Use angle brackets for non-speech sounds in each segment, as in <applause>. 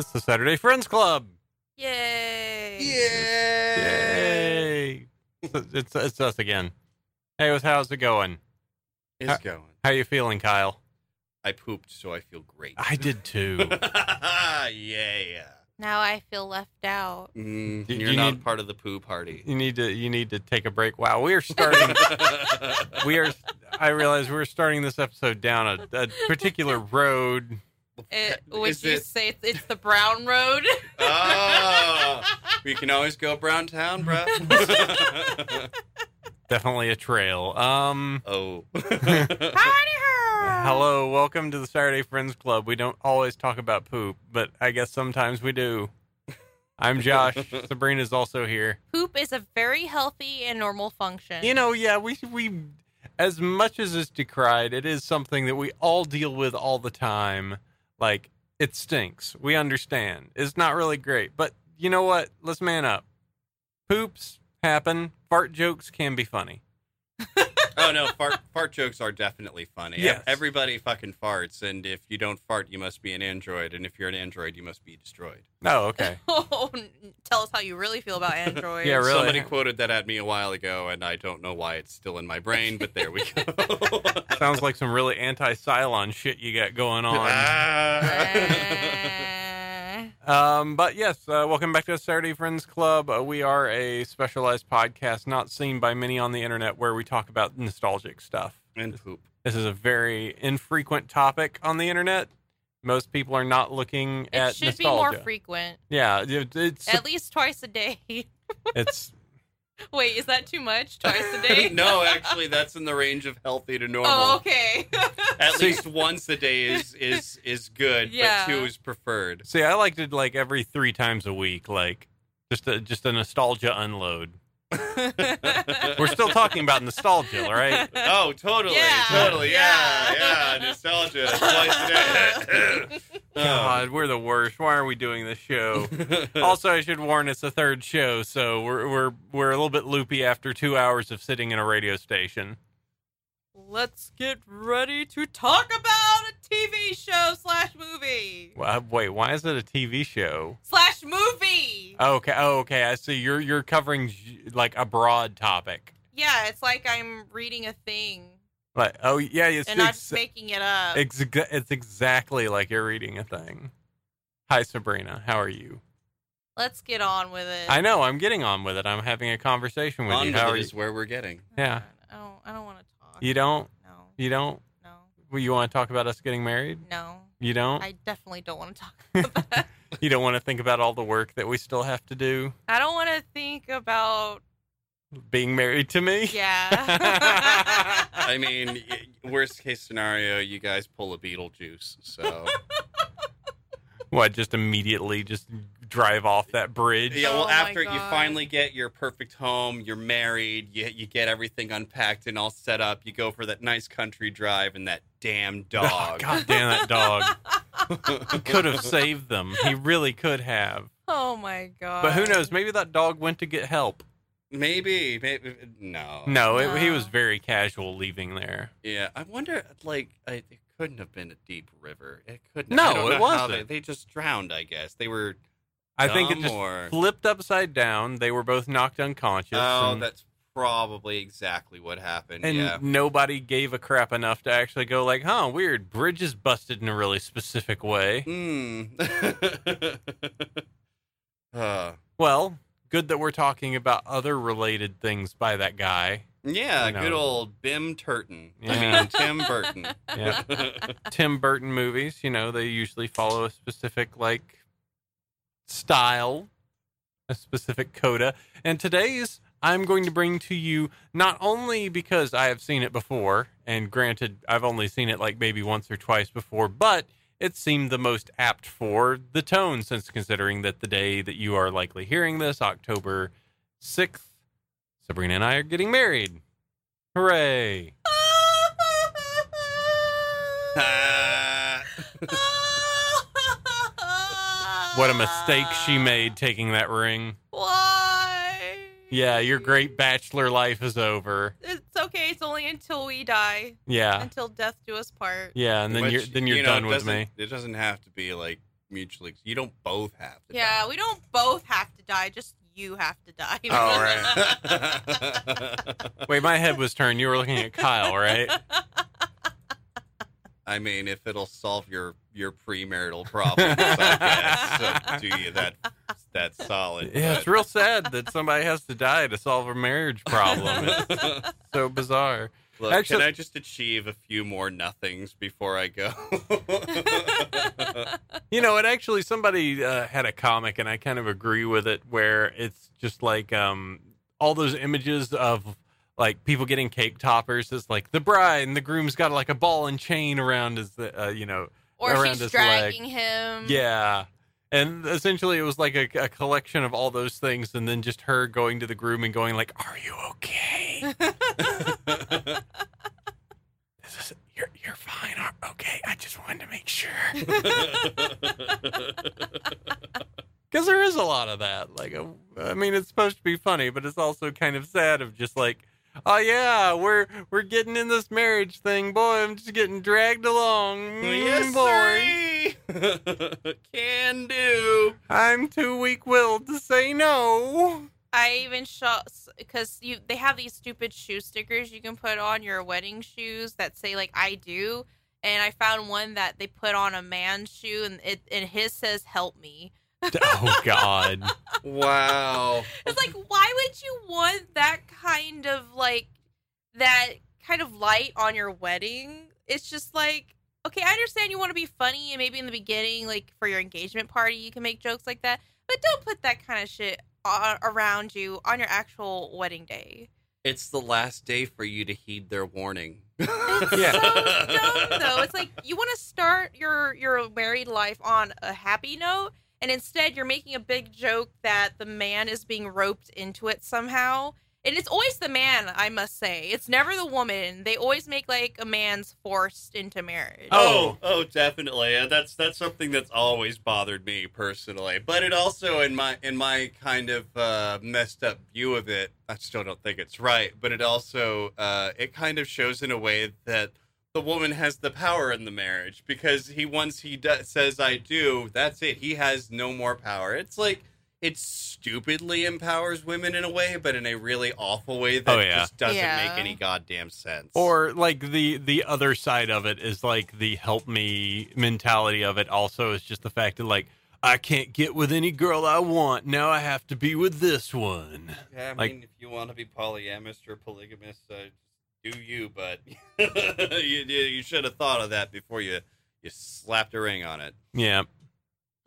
It's the Saturday Friends Club. Yay! Yay! it's, it's it's us again. Hey, what's how's it going? It's How- going. How you feeling, Kyle? I pooped, so I feel great. I did too. <laughs> yeah. Now I feel left out. Mm, You- you're you not need- part of the poo party. you need to you need to take a break. Wow, we are starting. <laughs> we are. I realize we're starting this episode down a, a particular road. It, <laughs> would Is you it- say it's, it's the Brown Road? Oh, we can always go brown town, bro. <laughs> Definitely a trail. Um. oh. <laughs> Howdy her. Hello, welcome to the Saturday Friends Club. We don't always talk about poop, but I guess sometimes we do. I'm Josh. Sabrina's also here. Poop is a very healthy and normal function. You know, yeah, we we as much as it's decried, it is something that we all deal with all the time. Like it stinks. We understand. It's not really great, but you know what? Let's man up. Poops happen. Fart jokes can be funny. <laughs> oh no, fart fart jokes are definitely funny. Yes. Everybody fucking farts, and if you don't fart, you must be an android, and if you're an android, you must be destroyed. Oh, okay. <laughs> Oh, tell us how you really feel about <laughs> Android. Yeah, really. Somebody quoted that at me a while ago, and I don't know why it's still in my brain, but there we go. <laughs> Sounds like some really anti-Cylon shit you got going on. Ah. Um, but yes, uh, welcome back to Saturday Friends Club. Uh, we are a specialized podcast not seen by many on the internet where we talk about nostalgic stuff. and poop. This is a very infrequent topic on the internet. Most people are not looking it at It should nostalgia. be more frequent. yeah, it- it's At least twice a day. <laughs> it's <laughs> Wait, is that too much? Twice a day? <laughs> no, actually, that's in the range of healthy to normal. Oh, okay. At <laughs> least once a day is is is good, Yeah. but two is preferred. see. I liked it like every three times a week, like just a just a nostalgia unload. We're still talking about nostalgia, right? Oh, totally, Yeah. totally, yeah, Yeah. yeah, nostalgia twice a day. Oh. God, we're the worst. Why are we doing this show? Oh. <laughs> also, I should warn it's a third show, so we're we're we're a little bit loopy after two hours of sitting in a radio station. Let's get ready to talk about a TV show slash movie Wait, why is it a TV show? slash movie. Okay, oh, okay. I see. You're you're covering j- like a broad topic. Yeah, it's like I'm reading a thing Like, oh yeah, it's and not ex- just making it up. ex- it's exactly like you're reading a thing. Hi, Sabrina. How are you? Let's get on with it. I know. I'm getting on with it. I'm having a conversation with On you. with How it you? where we're getting. Yeah. I don't. I don't want to talk. You don't. No. You don't. No. Well, you want to talk about us getting married? No. You don't. I definitely don't want to talk <laughs> about that. You don't want to think about all the work that we still have to do I don't want to think about. Being married to me. Yeah. <laughs> I mean, worst case scenario, you guys pull a Beetlejuice. So <laughs> What? Just immediately just drive off that bridge? yeah, well, Oh my after you finally get your perfect home, you're married, you you get everything unpacked and all set up. You go for that nice country drive, and that damn Oh, <laughs> dog. God damn that dog! He could have saved them. He really could have. oh my god. But who knows? Maybe that dog went to get help. Maybe, maybe no. No, it, he was very casual leaving there. Yeah, I wonder. Like, I, it couldn't have been a deep river. It couldn't. No, don't it know how wasn't. They, they just drowned. I guess they were. I think it dumb just or- flipped upside down. They were both knocked unconscious. Oh, and, that's probably exactly what happened. and yeah. nobody gave a crap enough to actually go like, "Huh, weird. Bridge is busted in a really specific way." Hmm. uh, <laughs> Well, good that we're talking about other related things by that guy. yeah, You know. good old Bim Turton. I mean <laughs> Tim Burton. <laughs> Yeah. Tim Burton movies, you know, they usually follow a specific like style, a specific coda. And today's I'm going to bring to you not only because I have seen it before, and granted I've only seen it like maybe once or twice before, but it seemed the most apt for the tone since considering that the day that you are likely hearing this, October 6th, Sabrina and I are getting married. Hooray. <laughs> What a mistake she made taking that ring. Why? Yeah, your great bachelor life is over. It's okay. It's only until we die, Yeah. until death do us part. Yeah, and then Which, you're then you're you know, done with me. It doesn't have to be like mutually. You don't both have to. Yeah, we don't both have to die. Just you have to die. Oh, die. <laughs> Wait, my head was turned. You were looking at Kyle, right? I mean, if it'll solve your your premarital problems, I guess. So do you that? That's solid. Yeah, it's real sad that somebody has to die to solve a marriage problem. It's so bizarre. Look, Actually- can I just achieve a few more nothings before I go? <laughs> You know, it actually somebody uh, had a comic, and I kind of agree with it, where it's just like um, all those images of like people getting cake toppers. It's like the bride and the groom's got like a ball and chain around his, uh, you know, or around she's his leg. dragging him. Yeah. And essentially, it was like a, a collection of all those things, and then just her going to the groom and going like, "Are you okay? <laughs> This is, you're you're fine. Are- Okay, I just wanted to make sure." <laughs> Because there is a lot of that. Like, uh, I mean, it's supposed to be funny, but it's also kind of sad. Of just like, oh yeah, we're we're getting in this marriage thing. Boy, I'm just getting dragged along. Mm, yes, boy. sir. <laughs> Can do. I'm too weak-willed to say no. I even shot because you they have these stupid shoe stickers you can put on your wedding shoes that say like I do, and I found one that they put on a man's shoe and it and his says "Help me." <laughs> Oh God. Wow. It's like why would you want that kind of like that kind of light on your wedding? It's just like okay, I understand you want to be funny and maybe in the beginning, like for your engagement party, you can make jokes like that, but don't put that kind of shit a- around you on your actual wedding day. It's the last day for you to heed their warning. It's <laughs> Yeah. so dumb though. It's like you want to start your your married life on a happy note, and instead you're making a big joke that the man is being roped into it somehow. And it's always the man, I must say. It's never the woman. They always make like a man's forced into marriage. Oh. oh, definitely. Uh, That's that's something that's always bothered me personally. But it also, in my in my kind of uh, messed up view of it, I still don't think it's right. But it also uh, it kind of shows in a way that the woman has the power in the marriage because he once he do, says I do, that's it. He has no more power. It's like it stupidly empowers women in a way, but in a really awful way that Oh, yeah. just doesn't Yeah. make any goddamn sense. Or like the the other side of it is like the help me mentality of it. Also, is just the fact that like I can't get with any girl I want. Now I have to be with this one. Yeah, I Like- mean, if you want to be polyamorous or polygamous, uh, do you? But <laughs> you, you you should have thought of that before you you slapped a ring on it, Yeah.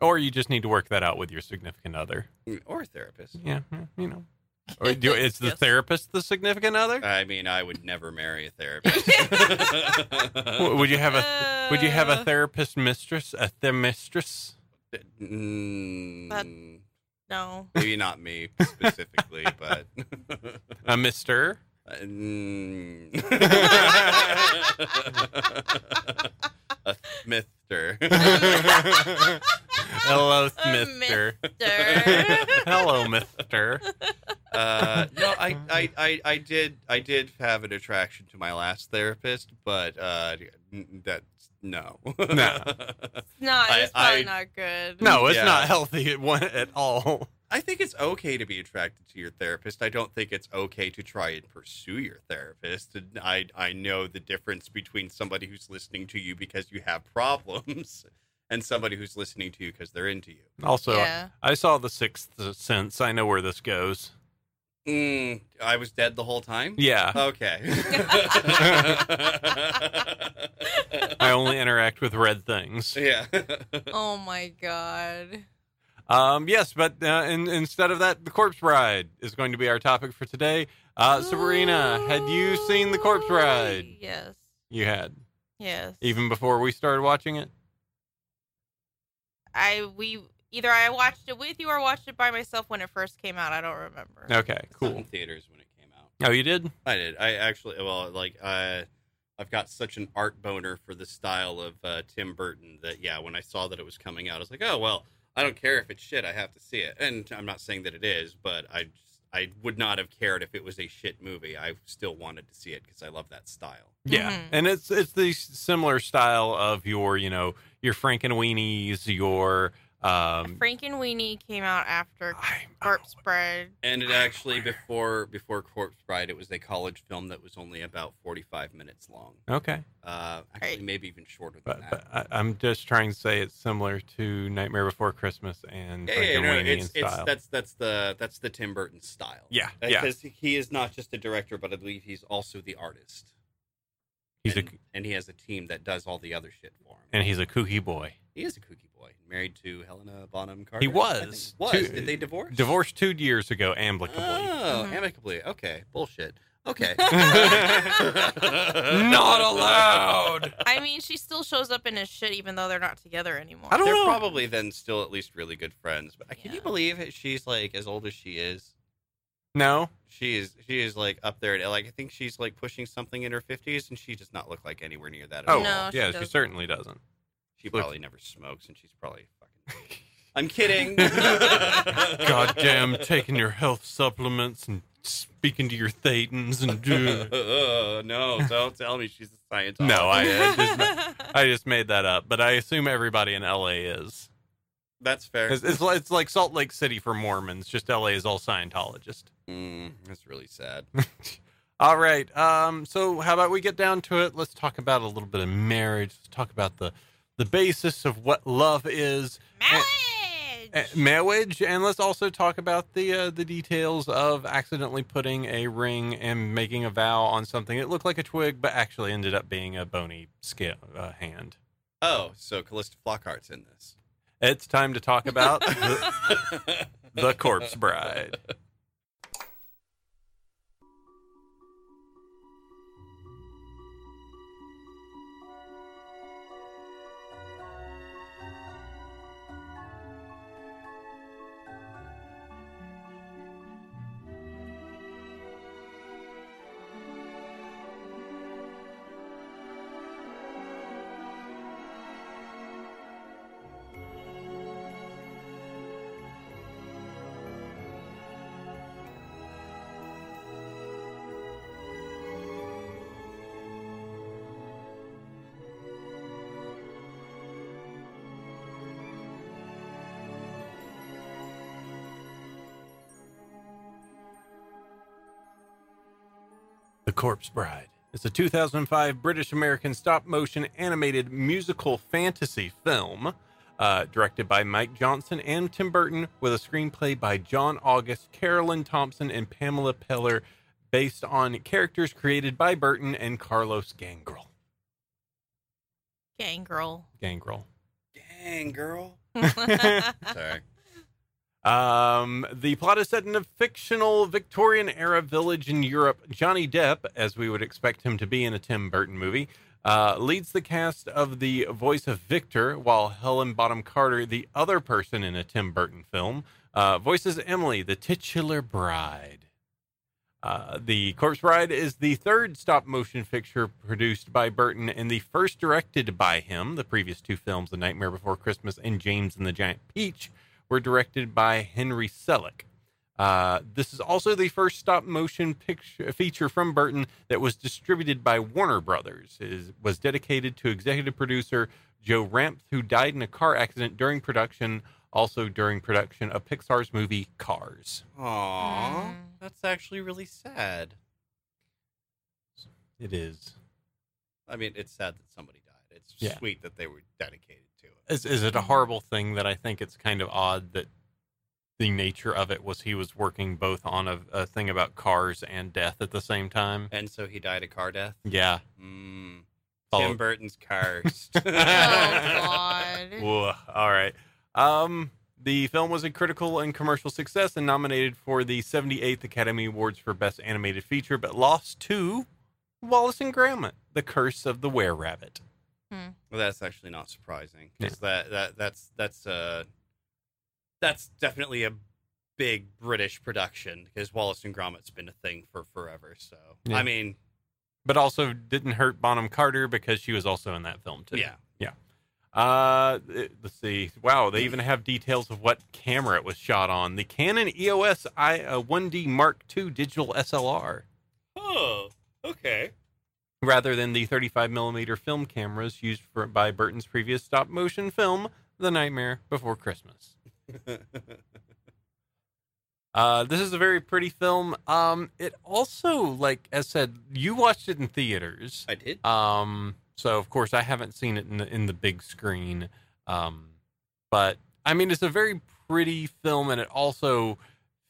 Or you just need to work that out with your significant other. or a therapist. Yeah, you know. Or do, <laughs> is the Yes. therapist the significant other? I mean, I would never marry a therapist. <laughs> Would you have a Would you have a Uh, therapist mistress? A ther mistress? Mm, That- No. maybe not me specifically, but A mister? Mm. <laughs> a Mister. <laughs> Hello, A mister. mister. Hello, mister. Uh, no, I, I, I, I did, I did have an attraction to my last therapist, but uh, that's no, No. No, <laughs> it's I- probably I- not good. No, it's Yeah. not healthy at, one, at all. I think it's okay to be attracted to your therapist. I don't think it's okay to try and pursue your therapist. And I, I know the difference between somebody who's listening to you because you have problems <laughs> and somebody who's listening to you because they're into you. Also, yeah. I saw the sixth sense. I know where this goes. Mm, I was dead the whole time. Yeah, Okay. <laughs> I only <laughs> interact with red things. yeah. Oh my god. Um, yes, but uh, in, instead of that, the Corpse Bride is going to be our topic for today. Uh, Sabrina, had you seen the Corpse Bride? Yes. You had, Yes. even before we started watching it. I we either I watched it with you or watched it by myself when it first came out. I don't remember. Okay, Cool. cool. In theaters when it came out. Oh, you did? I did. I actually, well, like, uh, I've got such an art boner for the style of uh, Tim Burton that, yeah, when I saw that it was coming out, I was like, oh well, I don't care if it's shit. I have to see it. And I'm not saying that it is, but I just, I would not have cared if it was a shit movie. I still wanted to see it because I love that style. Yeah, Mhm. and it's it's the similar style of your you know your Frankenweenies, your um. Frankenweenie came out after I- I Corpse Bride. And it actually before before Corpse Bride, it was a college film that was only about forty five minutes long. okay, Uh, actually, Right. maybe even shorter than but, that. but I, I'm just trying to say it's similar to Nightmare Before Christmas and Yeah, yeah, no, Frankenweenie it's, in it's style. that's that's the that's the Tim Burton style. yeah, yeah. because he is not just a director, but I believe he's also the artist. He's a and, and he has a team that does all the other shit for him. and he's a kooky boy. he is a kooky boy, married to Helena Bonham Carter. He was. Was Two- did they divorce? Divorced two years ago, amicably. Oh, Mhm. amicably. Okay, bullshit. Okay. <laughs> <laughs> Not allowed. I mean, she still shows up in his shit even though they're not together anymore. I don't They're know. probably then still at least really good friends. But can you believe it? she's like as old as she is? No, She is. She is like up there. at- Like I think she's like pushing something in her fifties, and she does not look like anywhere near that. At oh all. No, she yeah, she doesn't. certainly doesn't. She Look- probably never smokes, and she's probably fucking. I'm kidding. <laughs> Goddamn, taking your health supplements and speaking to your thetans and Uh, <laughs> no, don't tell me she's a Scientologist. no, I, I just I just made that up, but I assume everybody in LA is. That's fair. It's, it's, it's like Salt Lake City for Mormons. Just LA is all Scientologist. Mm, that's really sad. <laughs> All right. Um. So how about we get down to it? Let's talk about a little bit of marriage. Let's talk about the the basis of what love is. Marriage. Uh, marriage, and let's also talk about the uh, the details of accidentally putting a ring and making a vow on something that looked like a twig, but actually ended up being a bony scale uh, hand. Oh, so Calista Flockhart's in this. It's time to talk about <laughs> the, the Corpse Bride. Corpse Bride is a 2005 British American stop motion animated musical fantasy film uh, directed by Mike Johnson and Tim Burton with a screenplay by John August, Caroline Thompson, and Pamela Pettler based on characters created by Burton and Carlos Gangrel. Gangrel. Gangrel. Dang, girl. <laughs> Sorry. Um, the plot is set in a fictional Victorian era village in Europe. Johnny Depp, as we would expect him to be in a Tim Burton movie, uh, leads the cast of the voice of Victor, while Helen Bottom Carter, the other person in a Tim Burton film, uh, voices Emily, the titular bride. Uh, the Corpse Bride is the third stop motion picture produced by Burton and the first directed by him. The previous two films, The Nightmare Before Christmas and James and the Giant Peach, were directed by Henry Selick. Uh, this is also the first stop motion picture feature from Burton that was distributed by Warner Brothers. It is, was dedicated to executive producer Joe Ranft, who died in a car accident during production, also during production of Pixar's movie Cars. Aw, Mm. that's actually really sad. It is. I mean, it's sad that somebody died. It's Yeah. sweet that they were dedicated to it. Is, is it a horrible thing that I think it's kind of odd that the nature of it was he was working both on a, a thing about cars and death at the same time? And so he died a car death. Yeah. Mm. Tim Burton's cursed. <laughs> oh God. <laughs> Whoa, all right. Um, the film was a critical and commercial success and nominated for the 78th Academy Awards for Best Animated Feature, but lost to Wallace and Gromit: The Curse of the Were Rabbit. Well, that's actually not surprising because that that that's that's uh that's definitely a big British production because Wallace and Gromit's been a thing for forever. So Yeah. I mean, But also didn't hurt Bonham Carter because she was also in that film too. yeah, Uh, let's see. Wow, they even have details of what camera it was shot on. The Canon EOS I uh, 1D Mark II digital SLR, Oh, okay. Rather than the 35 millimeter film cameras used for by Burton's previous stop motion film, The Nightmare Before Christmas. <laughs> Uh, this is a very pretty film. Um, it also, like as said, you watched it in theaters. I did. Um, so of course I haven't seen it in the in the big screen. Um, but I mean, it's a very pretty film, and it also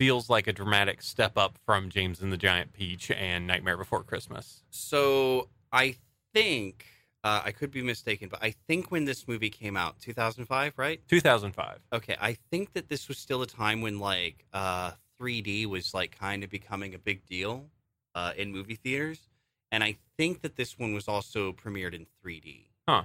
feels like a dramatic step up from James and the Giant Peach and Nightmare Before Christmas. So I think uh, I could be mistaken, but I think when this movie came out, 2005, right? 2005. Okay, I think that this was still a time when like uh 3D was like kind of becoming a big deal uh in movie theaters, and I think that this one was also premiered in 3D. Huh.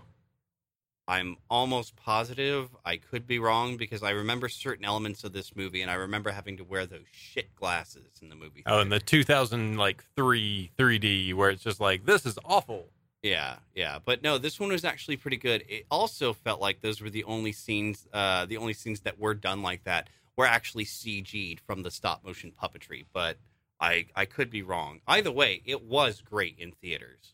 I'm almost positive. I could be wrong because I remember certain elements of this movie, and I remember having to wear those shit glasses in the movie. Theater. Oh, in the 2000 like three 3D where it's just like this is awful. Yeah, yeah, but no, this one was actually pretty good. It also felt like those were the only scenes, uh, the only scenes that were done like that were actually CG'd from the stop motion puppetry. But I, I could be wrong. Either way, it was great in theaters.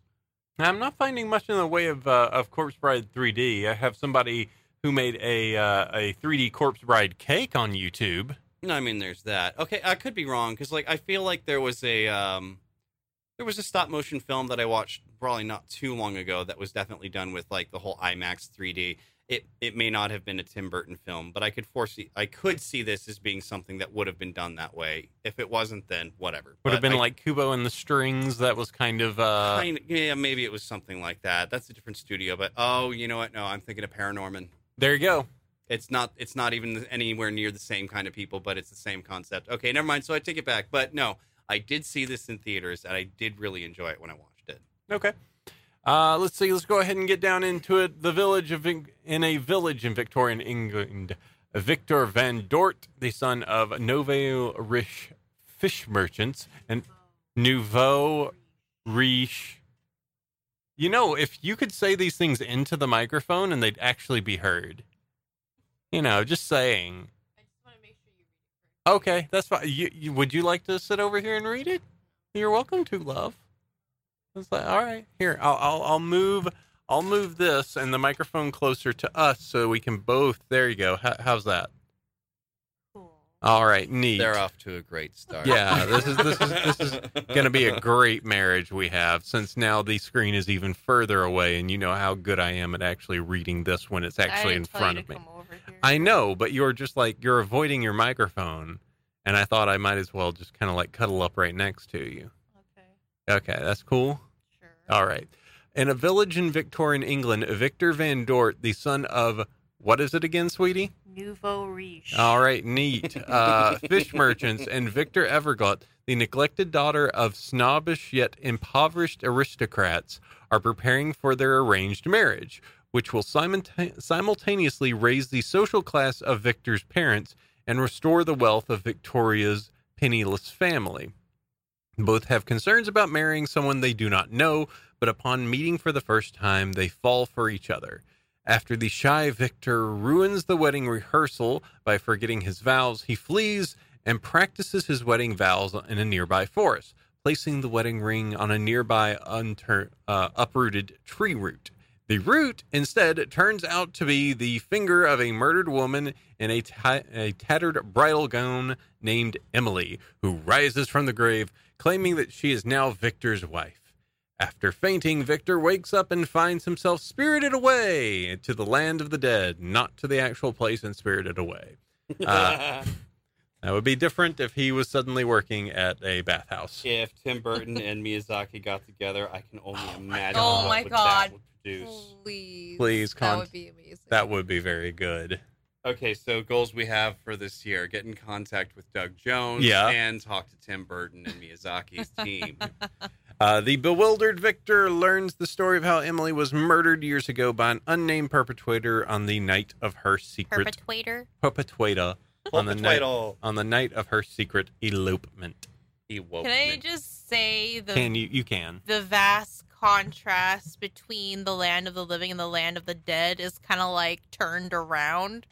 Now, I'm not finding much in the way of uh, of Corpse Bride 3D. I have somebody who made a uh, a 3D Corpse Bride cake on YouTube. No, I mean, there's that. Okay, I could be wrong because, like, I feel like there was a um, there was a stop motion film that I watched probably not too long ago that was definitely done with like the whole IMAX 3D. It it may not have been a Tim Burton film, but I could foresee I could see this as being something that would have been done that way. If it wasn't, then whatever. Would have been I- like Kubo and the Strings. That was kind of uh, kind yeah, maybe it was something like that. That's a different studio, but oh, you know what? No, I'm thinking of Paranorman. there you go. It's not. It's not even anywhere near the same kind of people, but it's the same concept. Okay, never mind. So I take it back. But no, I did see this in theaters, and I did really enjoy it when I watched it. Okay. Uh, let's see. Let's go ahead and get down into it. The village of in a village in Victorian England, Victor Van Dort, the son of Nouveau Riche fish merchants and Nouveau Riche. You know, if you could say these things into the microphone and they'd actually be heard. You know, just saying. Okay, that's fine. You, you, would you like to sit over here and read it? You're welcome to, love. It's like, all right, here. I'll, I'll I'll move I'll move this and the microphone closer to us so we can both. There you go. How, how's that? Cool. All right, neat. They're off to a great start. Yeah, this is this is this is <laughs> going to be a great marriage we have since now the screen is even further away and you know how good I am at actually reading this when it's actually I in front you of to me. come over here. I know, but you're just like you're avoiding your microphone, and I thought I might as well just kind of like cuddle up right next to you. Okay. Okay, that's cool. All right. In a village in Victorian England, Victor Van Dort, the son of what is it again, sweetie? Nouveau riche. All right, neat. Uh, <laughs> fish merchants and Victor Everglot, the neglected daughter of snobbish yet impoverished aristocrats, are preparing for their arranged marriage, which will simulta- simultaneously raise the social class of Victor's parents and restore the wealth of Victoria's penniless family. Both have concerns about marrying someone they do not know, but upon meeting for the first time, they fall for each other. After the shy Victor ruins the wedding rehearsal by forgetting his vows, he flees and practices his wedding vows in a nearby forest, placing the wedding ring on a nearby unter- uh, uprooted tree root. The root, instead, turns out to be the finger of a murdered woman in a, ta- a tattered bridal gown named Emily, who rises from the grave, claiming that she is now Victor's wife. After fainting, Victor wakes up and finds himself spirited away to the land of the dead, not to the actual place and spirited away. Uh, <laughs> That would be different if he was suddenly working at a bathhouse. if Tim Burton and Miyazaki got together, I can only imagine Oh what my would God. that would produce. Please. Please, That would be amazing. That would be very good. Okay, so goals we have for this year: get in contact with Doug Jones, Yeah. and talk to Tim Burton and Miyazaki's team. <laughs> Uh, the bewildered Victor learns the story of how Emily was murdered years ago by an unnamed perpetrator on the night of her secret Perpetuator. perpetrator on the night on the night of her secret elopement. He woke Can I just say the Can you? You can. the vast contrast between the land of the living and the land of the dead is kind of like turned around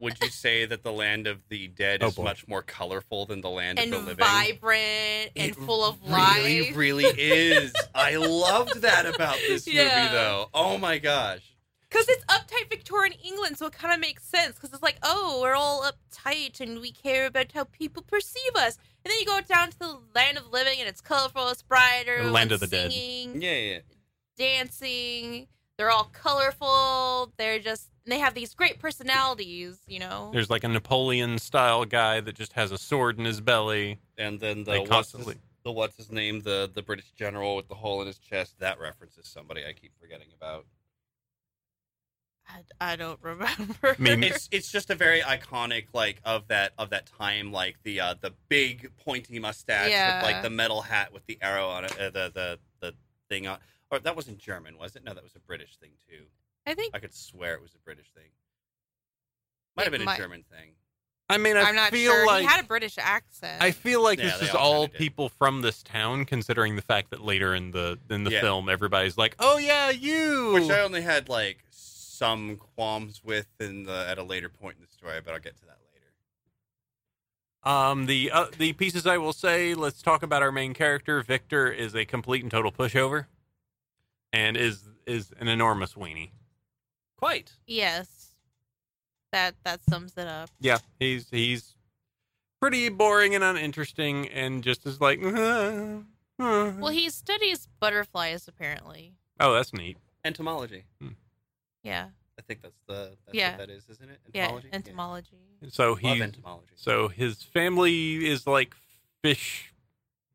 Would you say that the land of the dead Oh, is boy. much more colorful than the land and of the living? vibrant and It full of really, life. really is. I loved that about this movie, though. Oh my gosh. Because it's uptight Victorian England, so it kind of makes sense. Because it's like, oh, we're all uptight and we care about how people perceive us. And then you go down to the land of the living and it's colorful, it's brighter. The land of everyone's the dead. Yeah, yeah. dancing. They're all colorful. They're just, and they have these great personalities, you know? There's like a Napoleon style guy that just has a sword in his belly. And then the what's constantly. his, the what's his name, the the British general with the hole in his chest. That references somebody I keep forgetting about. I, I don't remember. Me- It's it's just a very iconic like of that of that time, like the uh, the big pointy mustache Yeah. with like the metal hat with the arrow on it, uh, the the the thing on. Or that wasn't German, was it? No, that was a British thing too. I think I could swear it was a British thing. Might have been might- a German thing. I mean, I I'm not feel sure. like he had a British accent. I feel like Yeah, this is all all did. people from this town, considering the fact that later in the in the Yeah. film, everybody's like, "Oh yeah, you." Which I only had like some qualms with in the at a later point in the story, but I'll get to that later. Um, the uh, the pieces I will say. Let's talk about our main character. Victor is a complete and total pushover, and is is an enormous weenie. Quite. yes, that that sums it up. Yeah, he's he's pretty boring and uninteresting, and just is like. Uh, uh, uh. Well, he studies butterflies apparently. oh, that's neat. Entomology. Hmm. Yeah, I think that's the that's Yeah. what that is, isn't it? yeah, Entomology. entomology. So Yeah. He entomology. so his family is like fish.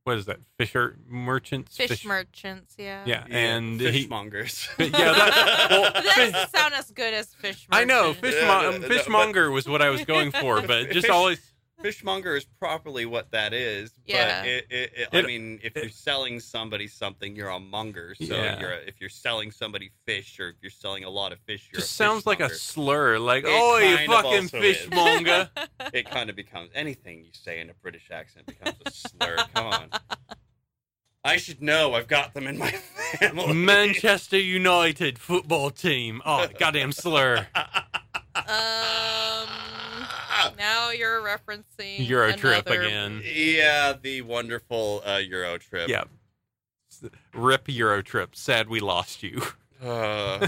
What is that? Fisher merchants. Fish, merchants. Yeah. Yeah, and he, fishmongers. <laughs> Yeah, that- well, <laughs> that doesn't sound as good as fish. I know fish Yeah, mo- no, no, but- fishmonger was what I was going <laughs> for, but just Fish- always Fishmonger is properly what that is. Yeah. But it, it, it, I mean, if it- you're selling somebody something, you're a monger. So Yeah. you're a, if you're selling somebody fish, or if you're selling a lot of fish, you're just a sounds like a slur. Like, It oh, you fucking also is. fishmonger. It kind of becomes anything you say in a British accent becomes a slur. Come on. I should know. I've got them in my family. Manchester United football team. Oh, goddamn slur. um. Now you're referencing Euro trip again. Yeah, the wonderful uh, Euro trip. Yeah. Rip Euro trip. Sad we lost you. Uh,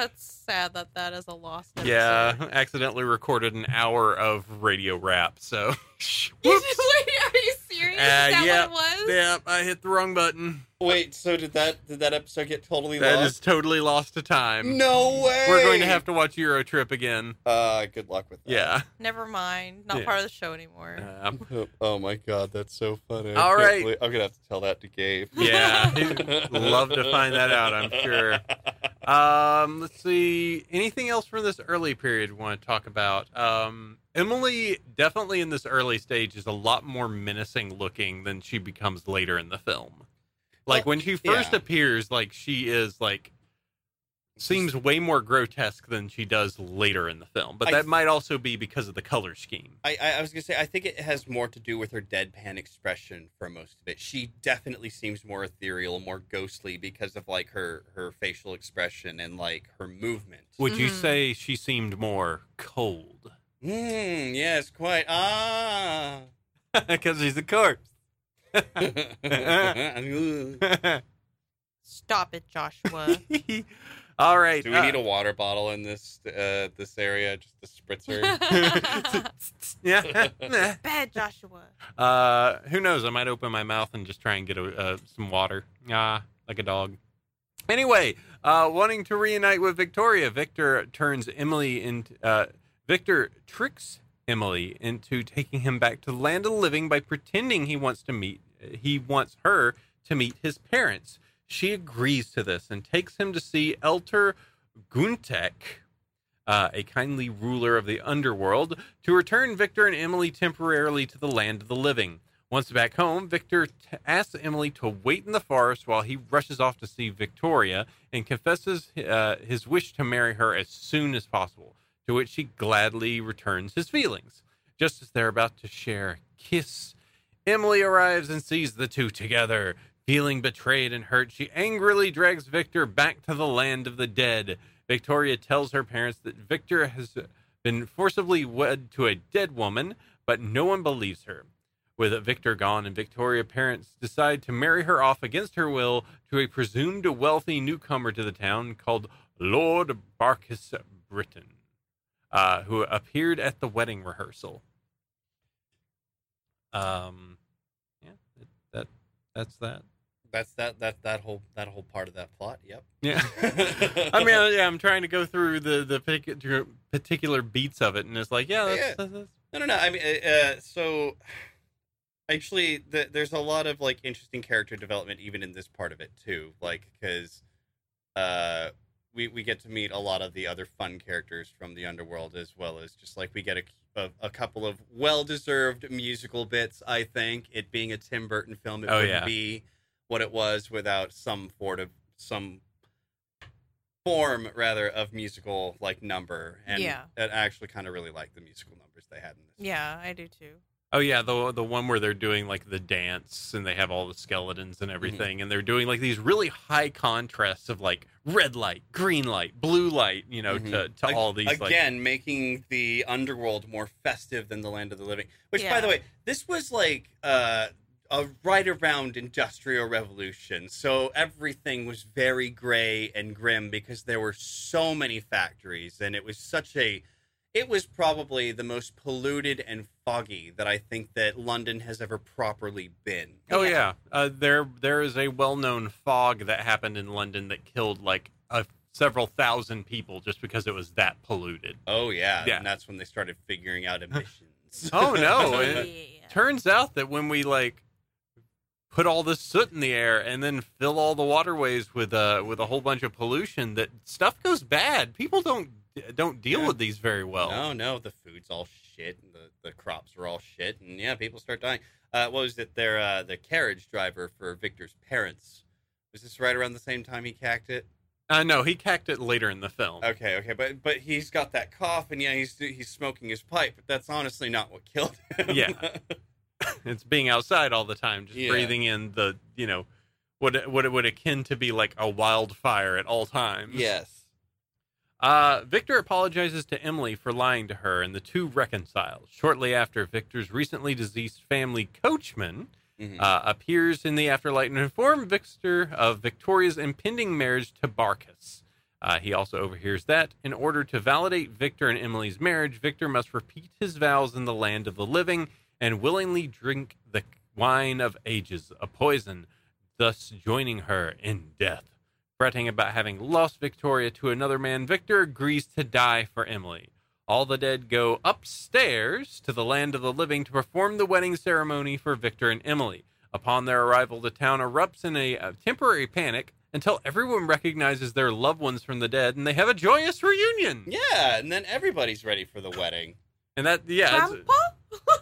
That's sad that that is a lost. episode. Yeah, accidentally recorded an hour of radio rap. So, <laughs> whoops. wait, are you serious? Uh, is that yeah, what it was? Yeah, I hit the wrong button. wait, so did that did that episode get totally That is lost? totally lost to time. no way. We're going to have to watch Euro Trip again. Uh, good luck with that. Yeah. Never mind. Not Yeah. part of the show anymore. Um, <laughs> Oh my god, that's so funny. I All can't right. believe- I'm gonna have to tell that to Gabe. yeah. <laughs> Love to find that out, I'm sure. Um, let's see. Anything else from this early period we want to talk about? Um, Emily definitely in this early stage is a lot more menacing looking than she becomes later in the film. Like Well, when she first yeah. appears, like she is like seems way more grotesque than she does later in the film. But I that th- might also be because of the color scheme. I, I, I was gonna say I think it has more to do with her deadpan expression for most of it. She definitely seems more ethereal, more ghostly because of like her her facial expression and like her movement. Would you Mhm. say she seemed more cold? Mm, yes, quite. Ah. <laughs> Because she's a corpse. <laughs> <laughs> Stop it, Joshua. All right. Do we need a water bottle in this uh, this area? Just a spritzer. <laughs> yeah. <laughs> Bad Joshua. uh, who knows? I might open my mouth and just try and get a, uh, some water. Ah, like a dog. Anyway, uh, wanting to reunite with Victoria, Victor turns Emily into. Uh, Victor tricks Emily into taking him back to the land of the living by pretending he wants to meet. He wants her to meet his parents. She agrees to this and takes him to see Elder Gutknecht, uh, a kindly ruler of the underworld, to return Victor and Emily temporarily to the land of the living. Once back home, Victor t- asks Emily to wait in the forest while he rushes off to see Victoria and confesses uh, his wish to marry her as soon as possible, to which she gladly returns his feelings. Just as they're about to share a kiss, Emily arrives and sees the two together. Feeling betrayed and hurt, she angrily drags Victor back to the land of the dead. Victoria tells her parents that Victor has been forcibly wed to a dead woman, but no one believes her. With Victor gone and Victoria's parents decide to marry her off against her will to a presumed wealthy newcomer to the town called Lord Barkis Bittern, uh, who appeared at the wedding rehearsal. Um, yeah, that that's that. That's that that that whole that whole part of that plot. Yep. Yeah, <laughs> I mean, uh, yeah, I'm trying to go through the the particular particular beats of it, and it's like, yeah, that's, Yeah. that's, that's No, no, no. I mean, uh, uh, so actually, the, there's a lot of like interesting character development even in this part of it too. Like because uh, we we get to meet a lot of the other fun characters from the underworld as well as just like we get a a, a couple of well deserved musical bits. I think it being a Tim Burton film, it Oh, wouldn't yeah. be what it was without some sort of some form rather of musical like number and Yeah. I actually kind of really like the musical numbers they had in this Yeah, I do too. Oh yeah, the the one where they're doing like the dance and they have all the skeletons and everything, and they're doing like these really high contrasts of like red light, green light, blue light, you know, Mhm. to to Ag- all these like again making the underworld more festive than the land of the living which by the way this was like uh uh, right around industrial revolution. So everything was very gray and grim because there were so many factories and it was such a it was probably the most polluted and foggy that i think that london has ever properly been. Oh Yeah. yeah, uh, there there is a well known fog that happened in London that killed like a, several thousand people just because it was that polluted. oh yeah, Yeah. and that's when they started figuring out <laughs> emissions. Oh, no, <laughs> it- Turns out that when we like put all this soot in the air and then fill all the waterways with uh with a whole bunch of pollution, that stuff goes bad. People don't don't deal Yeah. with these very well. No, no, the food's all shit, and the, the crops are all shit, and yeah, people start dying. Uh, what was it? Their uh, the carriage driver for Victor's parents. Was this right around the same time he cacked it? Uh, no, he cacked it later in the film. Okay, okay, but but he's got that cough, and yeah, he's he's smoking his pipe. But that's honestly not what killed him. Yeah. <laughs> <laughs> it's being outside all the time, just Yeah. breathing in the you know what it- what it would akin to be like a wildfire at all times. yes. Uh, Victor apologizes to Emily for lying to her, and the two reconcile. Shortly after, Victor's recently deceased family coachman Mhm. uh, appears in the afterlife and informs Victor of Victoria's impending marriage to Barkis. Uh, he also overhears that in order to validate Victor and Emily's marriage, Victor must repeat his vows in the land of the living and willingly drink the wine of ages, a poison, thus joining her in death. Fretting about having lost Victoria to another man, Victor agrees to die for Emily. All the dead go upstairs to the land of the living to perform the wedding ceremony for Victor and Emily. Upon their arrival, the town erupts in a, uh temporary panic until everyone recognizes their loved ones from the dead and they have a joyous reunion. Yeah, and then everybody's ready for the wedding. And that, yeah, Grandpa?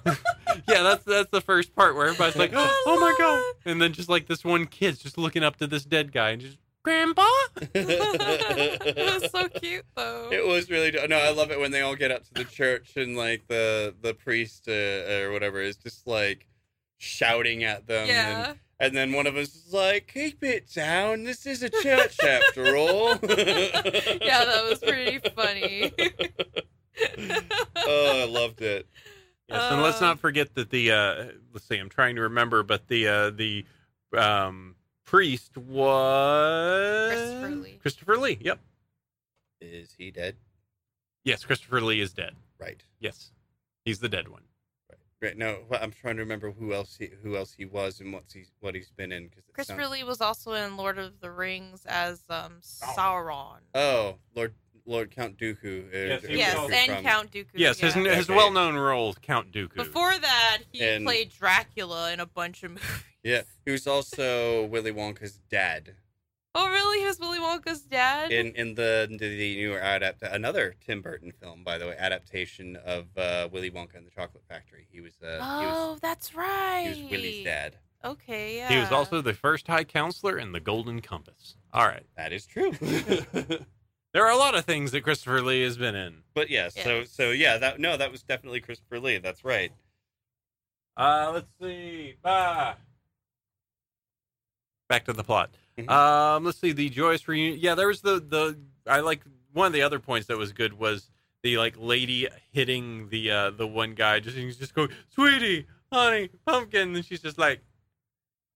<laughs> yeah, that's that's the first part where everybody's like, oh, oh my god, and then just like this one kid's just looking up to this dead guy and just, Grandpa. <laughs> it was so cute though. It was really no. I love it when they all get up to the church and like the the priest uh, or whatever is just like shouting at them. yeah. And, and then one of us is like, "Keep it down. This is a church after all." <laughs> yeah, that was pretty funny. <laughs> oh, I loved it. Yes, and let's Uh, not forget that the uh, let's see, I'm trying to remember, but the uh, the um, priest was Christopher Lee. Christopher Lee. Yep. Is he dead? Yes, Christopher Lee is dead. Right. Yes, he's the dead one. Right. No, I'm trying to remember who else he who else he was and what's he what he's been in. Cause it Christopher sounds- Lee was also in Lord of the Rings as um Oh. Sauron. Oh, Lord Lord Count Dooku. uh, Yes, he yes, and from- Count Dooku. Yes, his yeah. his Okay. well known role is Count Dooku. Before that, he And- played Dracula in a bunch of <laughs> movies. Yeah, he was also Willy Wonka's dad. Oh, really? He was Willy Wonka's dad. in in the the newer adapt another Tim Burton film, by the way, adaptation of uh, Willy Wonka and the Chocolate Factory. He was uh, he was oh, that's right. he was Willy's dad. Okay, yeah. he was also the first High Counselor in the Golden Compass. All right, That is true. <laughs> <laughs> there are a lot of things that Christopher Lee has been in. but yeah, so so yeah, that no, that was definitely Christopher Lee. That's right. Uh, let's see. Ah. back to the plot. Mhm. Um, let's see the joyous reunion. Yeah, there was the the I like one of the other points that was good was the like lady hitting the uh the one guy just he's just go sweetie honey pumpkin and she's just like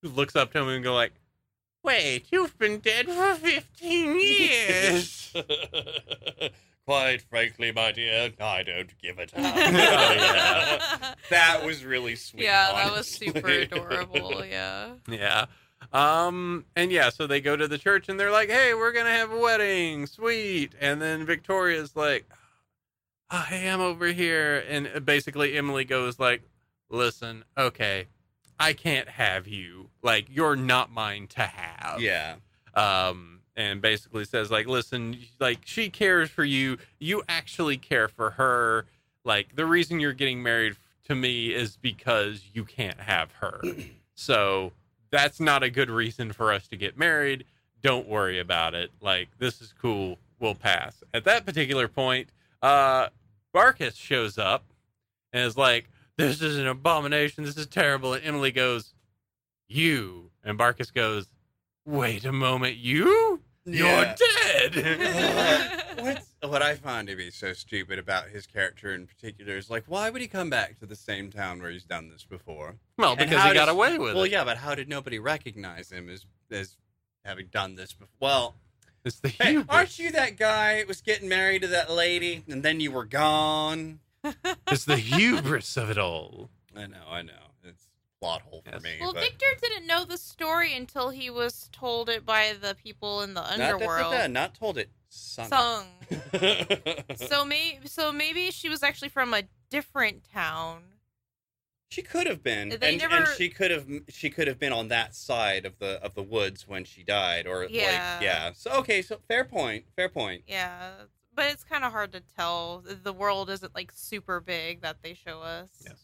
looks up to him and go like wait you've been dead for 15 <laughs> years <laughs> Quite frankly, my dear, I don't give a damn. <laughs> yeah. <laughs> that was really sweet. yeah, that was super adorable. Yeah. Yeah. Um and yeah, so they go to the church and they're like, "Hey, we're going to have a wedding. Sweet." And then Victoria's like, oh, "Hey, I'm over here." And basically Emily goes like, "Listen, okay. I can't have you. Like you're not mine to have." yeah. um, and basically says like, listen, like she cares for you, you actually care for her. Like the reason you're getting married to me is because you can't have her. <clears throat> so that's not a good reason for us to get married. Don't worry about it. Like this is cool. We'll pass. At that particular point, uh, Barkis shows up and is like, "This is an abomination. This is terrible." And Emily goes, "You," and Barkis goes, Wait a moment, you? Yeah. You're dead. <laughs> What's, what I find to be so stupid about his character in particular is like, why would he come back to the same town where he's done this before? well, And because how he got does- away with it. well, it. yeah, but how did nobody recognize him as as having done this before? Well, It's the hey, hubris. aren't you that guy that was getting married to that lady and then you were gone? It's the hubris of it all. I know, I know. It's a plot hole for Yes. me. Well, but Victor didn't know the story until he was told it by the people in the not, da- da- underworld. da, not told it. Sung. Sung. <laughs> So maybe, so maybe she was actually from a different town. She could have been, They and, and never- she could have she could have been on that side of the of the woods when she died, or Yeah. like yeah. So okay, so fair point, fair point. Yeah, but it's kind of hard to tell. The world isn't like super big that they show us. Yes.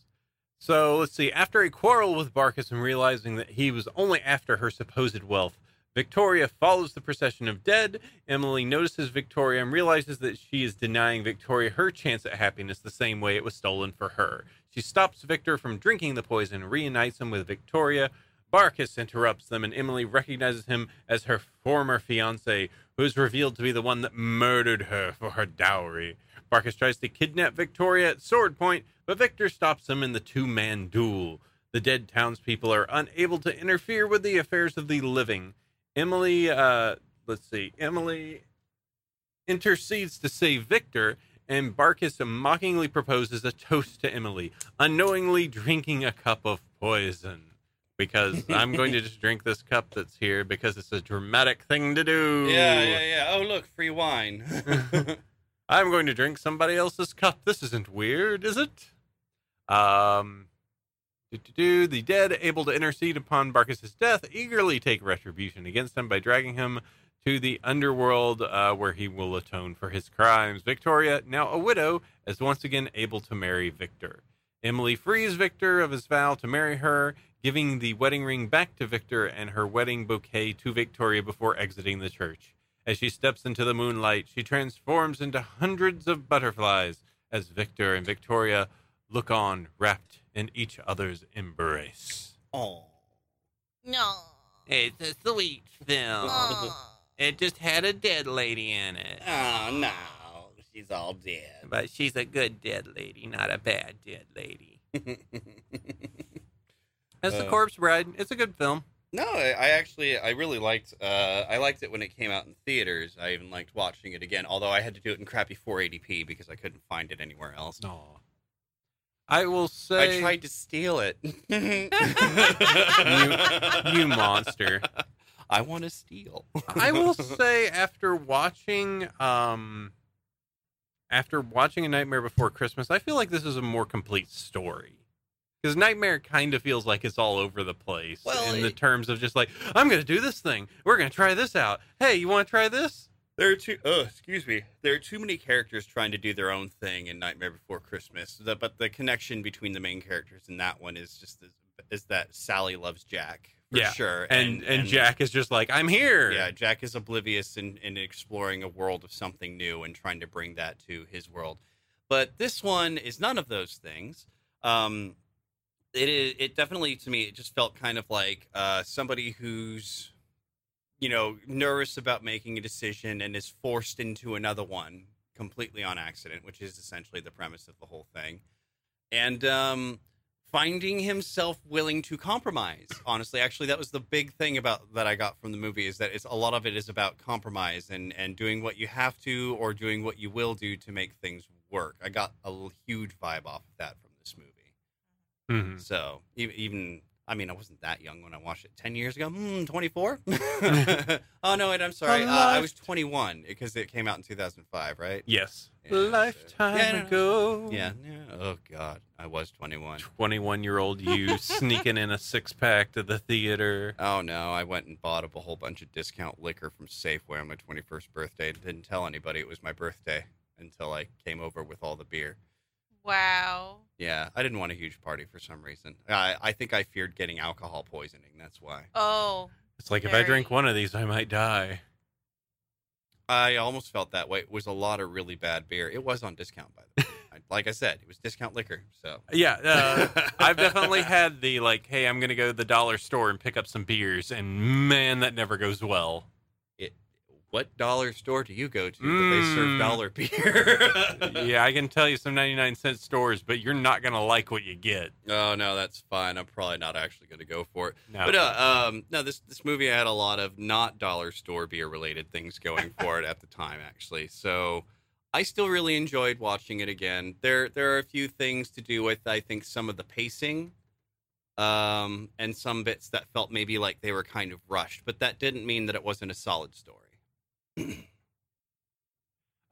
So let's see. After a quarrel with Barkis and realizing that he was only after her supposed wealth, Victoria follows the procession of dead. Emily notices Victoria and realizes that she is denying Victoria her chance at happiness the same way it was stolen for her. She stops Victor from drinking the poison and reunites him with Victoria. Barkis interrupts them, and Emily recognizes him as her former fiance, who is revealed to be the one that murdered her for her dowry. Barkis tries to kidnap Victoria at sword point, but Victor stops him in the two man duel. The dead townspeople are unable to interfere with the affairs of the living. Emily, uh, let's see, Emily intercedes to save Victor, and Barkis mockingly proposes a toast to Emily, unknowingly drinking a cup of poison. Because <laughs> I'm going to just drink this cup that's here because it's a dramatic thing to do. Yeah, yeah, yeah. Oh look, free wine. <laughs> <laughs> I'm going to drink somebody else's cup. This isn't weird, is it? Um, do the dead, able to intercede upon Barkis's death, eagerly take retribution against him by dragging him to the underworld, uh, where he will atone for his crimes. Victoria, now a widow, is once again able to marry Victor. Emily frees Victor of his vow to marry her, giving the wedding ring back to Victor and her wedding bouquet to Victoria before exiting the church. As she steps into the moonlight, she transforms into hundreds of butterflies as Victor and Victoria look on, wrapped in each other's embrace. oh. No. It's a sweet film. Aw. It just had a dead lady in it. Oh no, she's all dead. But she's a good dead lady, not a bad dead lady. <laughs> As the Uh, Corpse Bride, it's a good film. No, I, I actually I really liked uh I liked it when it came out in theaters. I even liked watching it again, although I had to do it in crappy 480p because I couldn't find it anywhere else. No. I will say I tried to steal it. you, you monster. I want to steal. I will <laughs> say after watching um after watching A Nightmare Before Christmas, I feel like this is a more complete story. Because Nightmare kind of feels like it's all over the place Well, in the terms of just like, I'm going to do this thing. We're going to try this out. Hey, you want to try this? There are too. Oh, excuse me. There are too many characters trying to do their own thing in Nightmare Before Christmas. The, but the connection between the main characters in that one is just is, is that Sally loves Jack for Yeah, sure, And, and Jack is just like, I'm here. Yeah, Jack is oblivious in, in exploring a world of something new and trying to bring that to his world. But this one is none of those things. Um, it is. It definitely, to me, it just felt kind of like uh, somebody who's you know, nervous about making a decision and is forced into another one completely on accident, which is essentially the premise of the whole thing. And um, finding himself willing to compromise. Honestly, actually, that was the big thing about that I got from the movie is that it's a lot of it is about compromise and and doing what you have to or doing what you will do to make things work. I got a huge vibe off of that from this movie. Mhm. So even I mean, I wasn't that young when I watched it ten years ago. Hmm, twenty four. <laughs> <laughs> oh no, wait, I'm sorry. Uh, I was twenty one because it came out in two thousand five, right? Yes. Yeah, so- Lifetime Yeah, no. ago. Yeah, yeah. Oh God, I was twenty one. 21 year old you <laughs> sneaking in a six pack to the theater. Oh no, I went and bought up a whole bunch of discount liquor from Safeway on my 21st birthday and didn't tell anybody it was my birthday until I came over with all the beer. Wow. Yeah, I didn't want a huge party for some reason. I, I think I feared getting alcohol poisoning. That's why. Oh. It's like if I drink one of these, I might die. I almost felt that way. It was a lot of really bad beer. It was on discount, by the way. I, like I said, it was discount liquor. So <laughs> Yeah, uh, <laughs> I've definitely had the like, hey, I'm gonna go to the dollar store and pick up some beers, and man, that never goes well. What dollar store do you go to that they serve Mm. dollar beer? <laughs> yeah, I can tell you some 99 cent stores, but you're not gonna like what you get. Oh no, that's fine. I'm probably not actually going to go for it. No, But uh, um, no, this this movie had a lot of not dollar store beer related things going for it at the time, actually. So I still really enjoyed watching it again. There there are a few things to do with I think some of the pacing, um, and some bits that felt maybe like they were kind of rushed, but that didn't mean that it wasn't a solid story.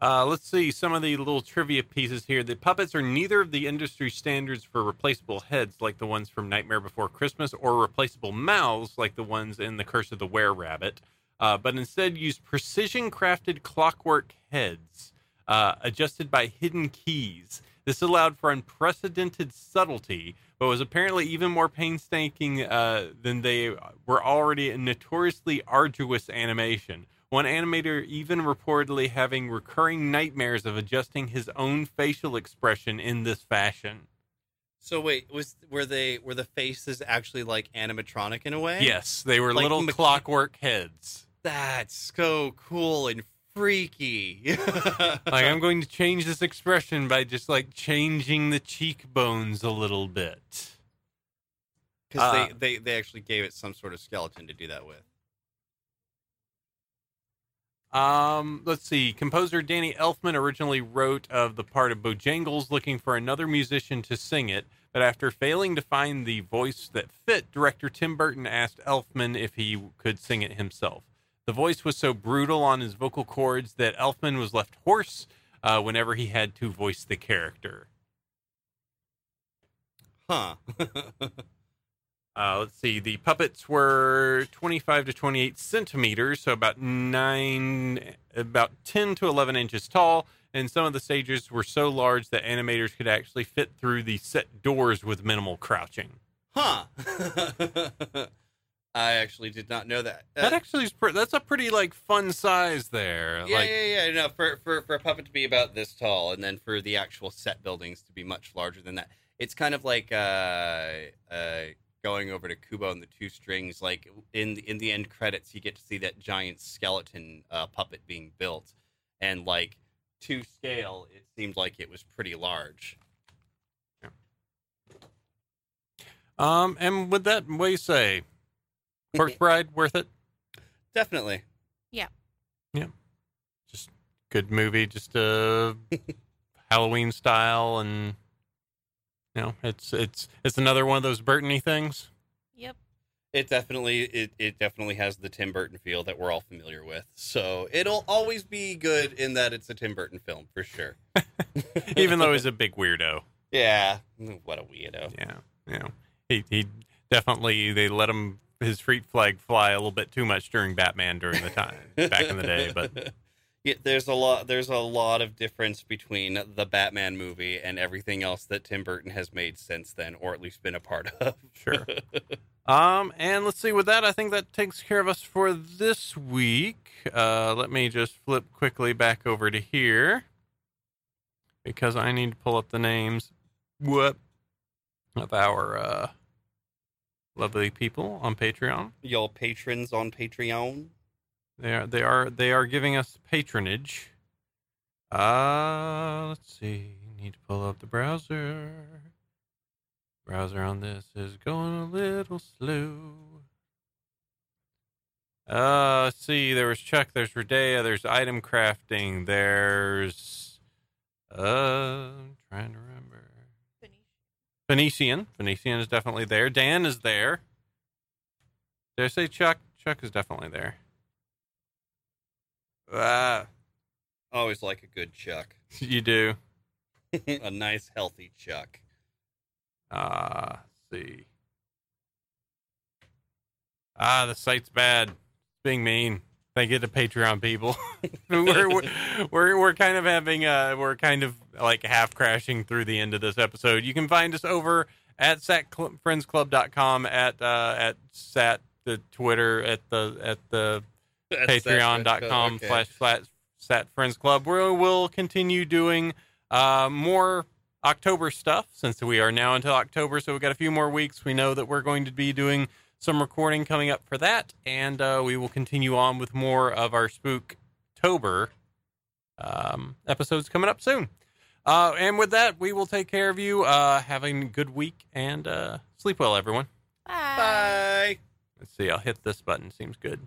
Uh, let's see some of the little trivia pieces here. The puppets are neither of the industry standards for replaceable heads, like the ones from Nightmare Before Christmas, or replaceable mouths, like the ones in The Curse of the Were Rabbit, uh, but instead use precision crafted clockwork heads uh, adjusted by hidden keys. This allowed for unprecedented subtlety, but was apparently even more painstaking uh, than they were already in notoriously arduous animation. One animator even reportedly having recurring nightmares of adjusting his own facial expression in this fashion. So wait, was were they were the faces actually like animatronic in a way? Yes, they were Like little mecha- clockwork heads. That's so cool and freaky. <laughs> Like I'm going to change this expression by just like changing the cheekbones a little bit. because Uh, they, they they actually gave it some sort of skeleton to do that with. Um, let's see. Composer Danny Elfman originally wrote of the part of Bonejangles looking for another musician to sing it, but after failing to find the voice that fit, director Tim Burton asked Elfman if he could sing it himself. The voice was so brutal on his vocal cords that Elfman was left hoarse uh, whenever he had to voice the character. Huh. <laughs> Uh, let's see. The puppets were 25 to 28 centimeters, so about nine, about 10 to 11 inches tall. And some of the stages were so large that animators could actually fit through the set doors with minimal crouching. huh. <laughs> I actually did not know that. Uh, That actually is pre- that's a pretty like fun size there. yeah, like, yeah, yeah. No, for, for for a puppet to be about this tall, and then for the actual set buildings to be much larger than that, it's kind of like uh, uh, going over to Kubo and the Two Strings. Like in in the end credits, you get to see that giant skeleton uh, puppet being built, and like to scale, it seemed like it was pretty large. Um, and with that, what do you say? <laughs> Corpse Bride worth it? Definitely. Yeah. Yeah. Just good movie, just uh <laughs> Halloween style, and you know, it's it's it's another one of those Burtony things. Yep. It definitely it, it definitely has the Tim Burton feel that we're all familiar with. So it'll always be good in that it's a Tim Burton film for sure. <laughs> Even though he's a big weirdo. Yeah. What a weirdo. Yeah, you know, he he definitely they let him his freak flag fly a little bit too much during Batman during the time back in the day, but <laughs> there's a lot there's a lot of difference between the Batman movie and everything else that Tim Burton has made since then, or at least been a part of. sure. <laughs> Um, and let's see. With that, I think that takes care of us for this week. Uh, let me just flip quickly back over to here because I need to pull up the names. What of our uh, lovely people on Patreon? Y'all patrons on Patreon. They are they are they are giving us patronage. Uh let's see. Need to pull up the browser. Browser on this is going a little slow. Uh let's see, there was Chuck, there's Redea, there's item crafting, there's uh I'm trying to remember. Phoenician. Phoenician is definitely there. Dan is there. Did I say Chuck? Chuck is definitely there. Ah, Always like a good chuck. <laughs> you do. a nice, healthy chuck. Ah, let's see. Ah, the site's bad. It's being mean. Thank you to Patreon people. <laughs> we're, we're we're we're kind of having uh we're kind of like half crashing through the end of this episode. You can find us over at satfriendsclub.com at uh at sat the Twitter at the at the patreon.com Okay. slash slash sat friends club where we'll continue doing uh, more october stuff since we are now until october. So we've got a few more weeks. We know that we're going to be doing some recording coming up for that. And uh, we will continue on with more of our spooktober um, episodes coming up soon. Uh, and with that we will take care of you. Uh, having a good week and uh, sleep well everyone. Bye. Bye. let's see. I'll hit this button. Seems good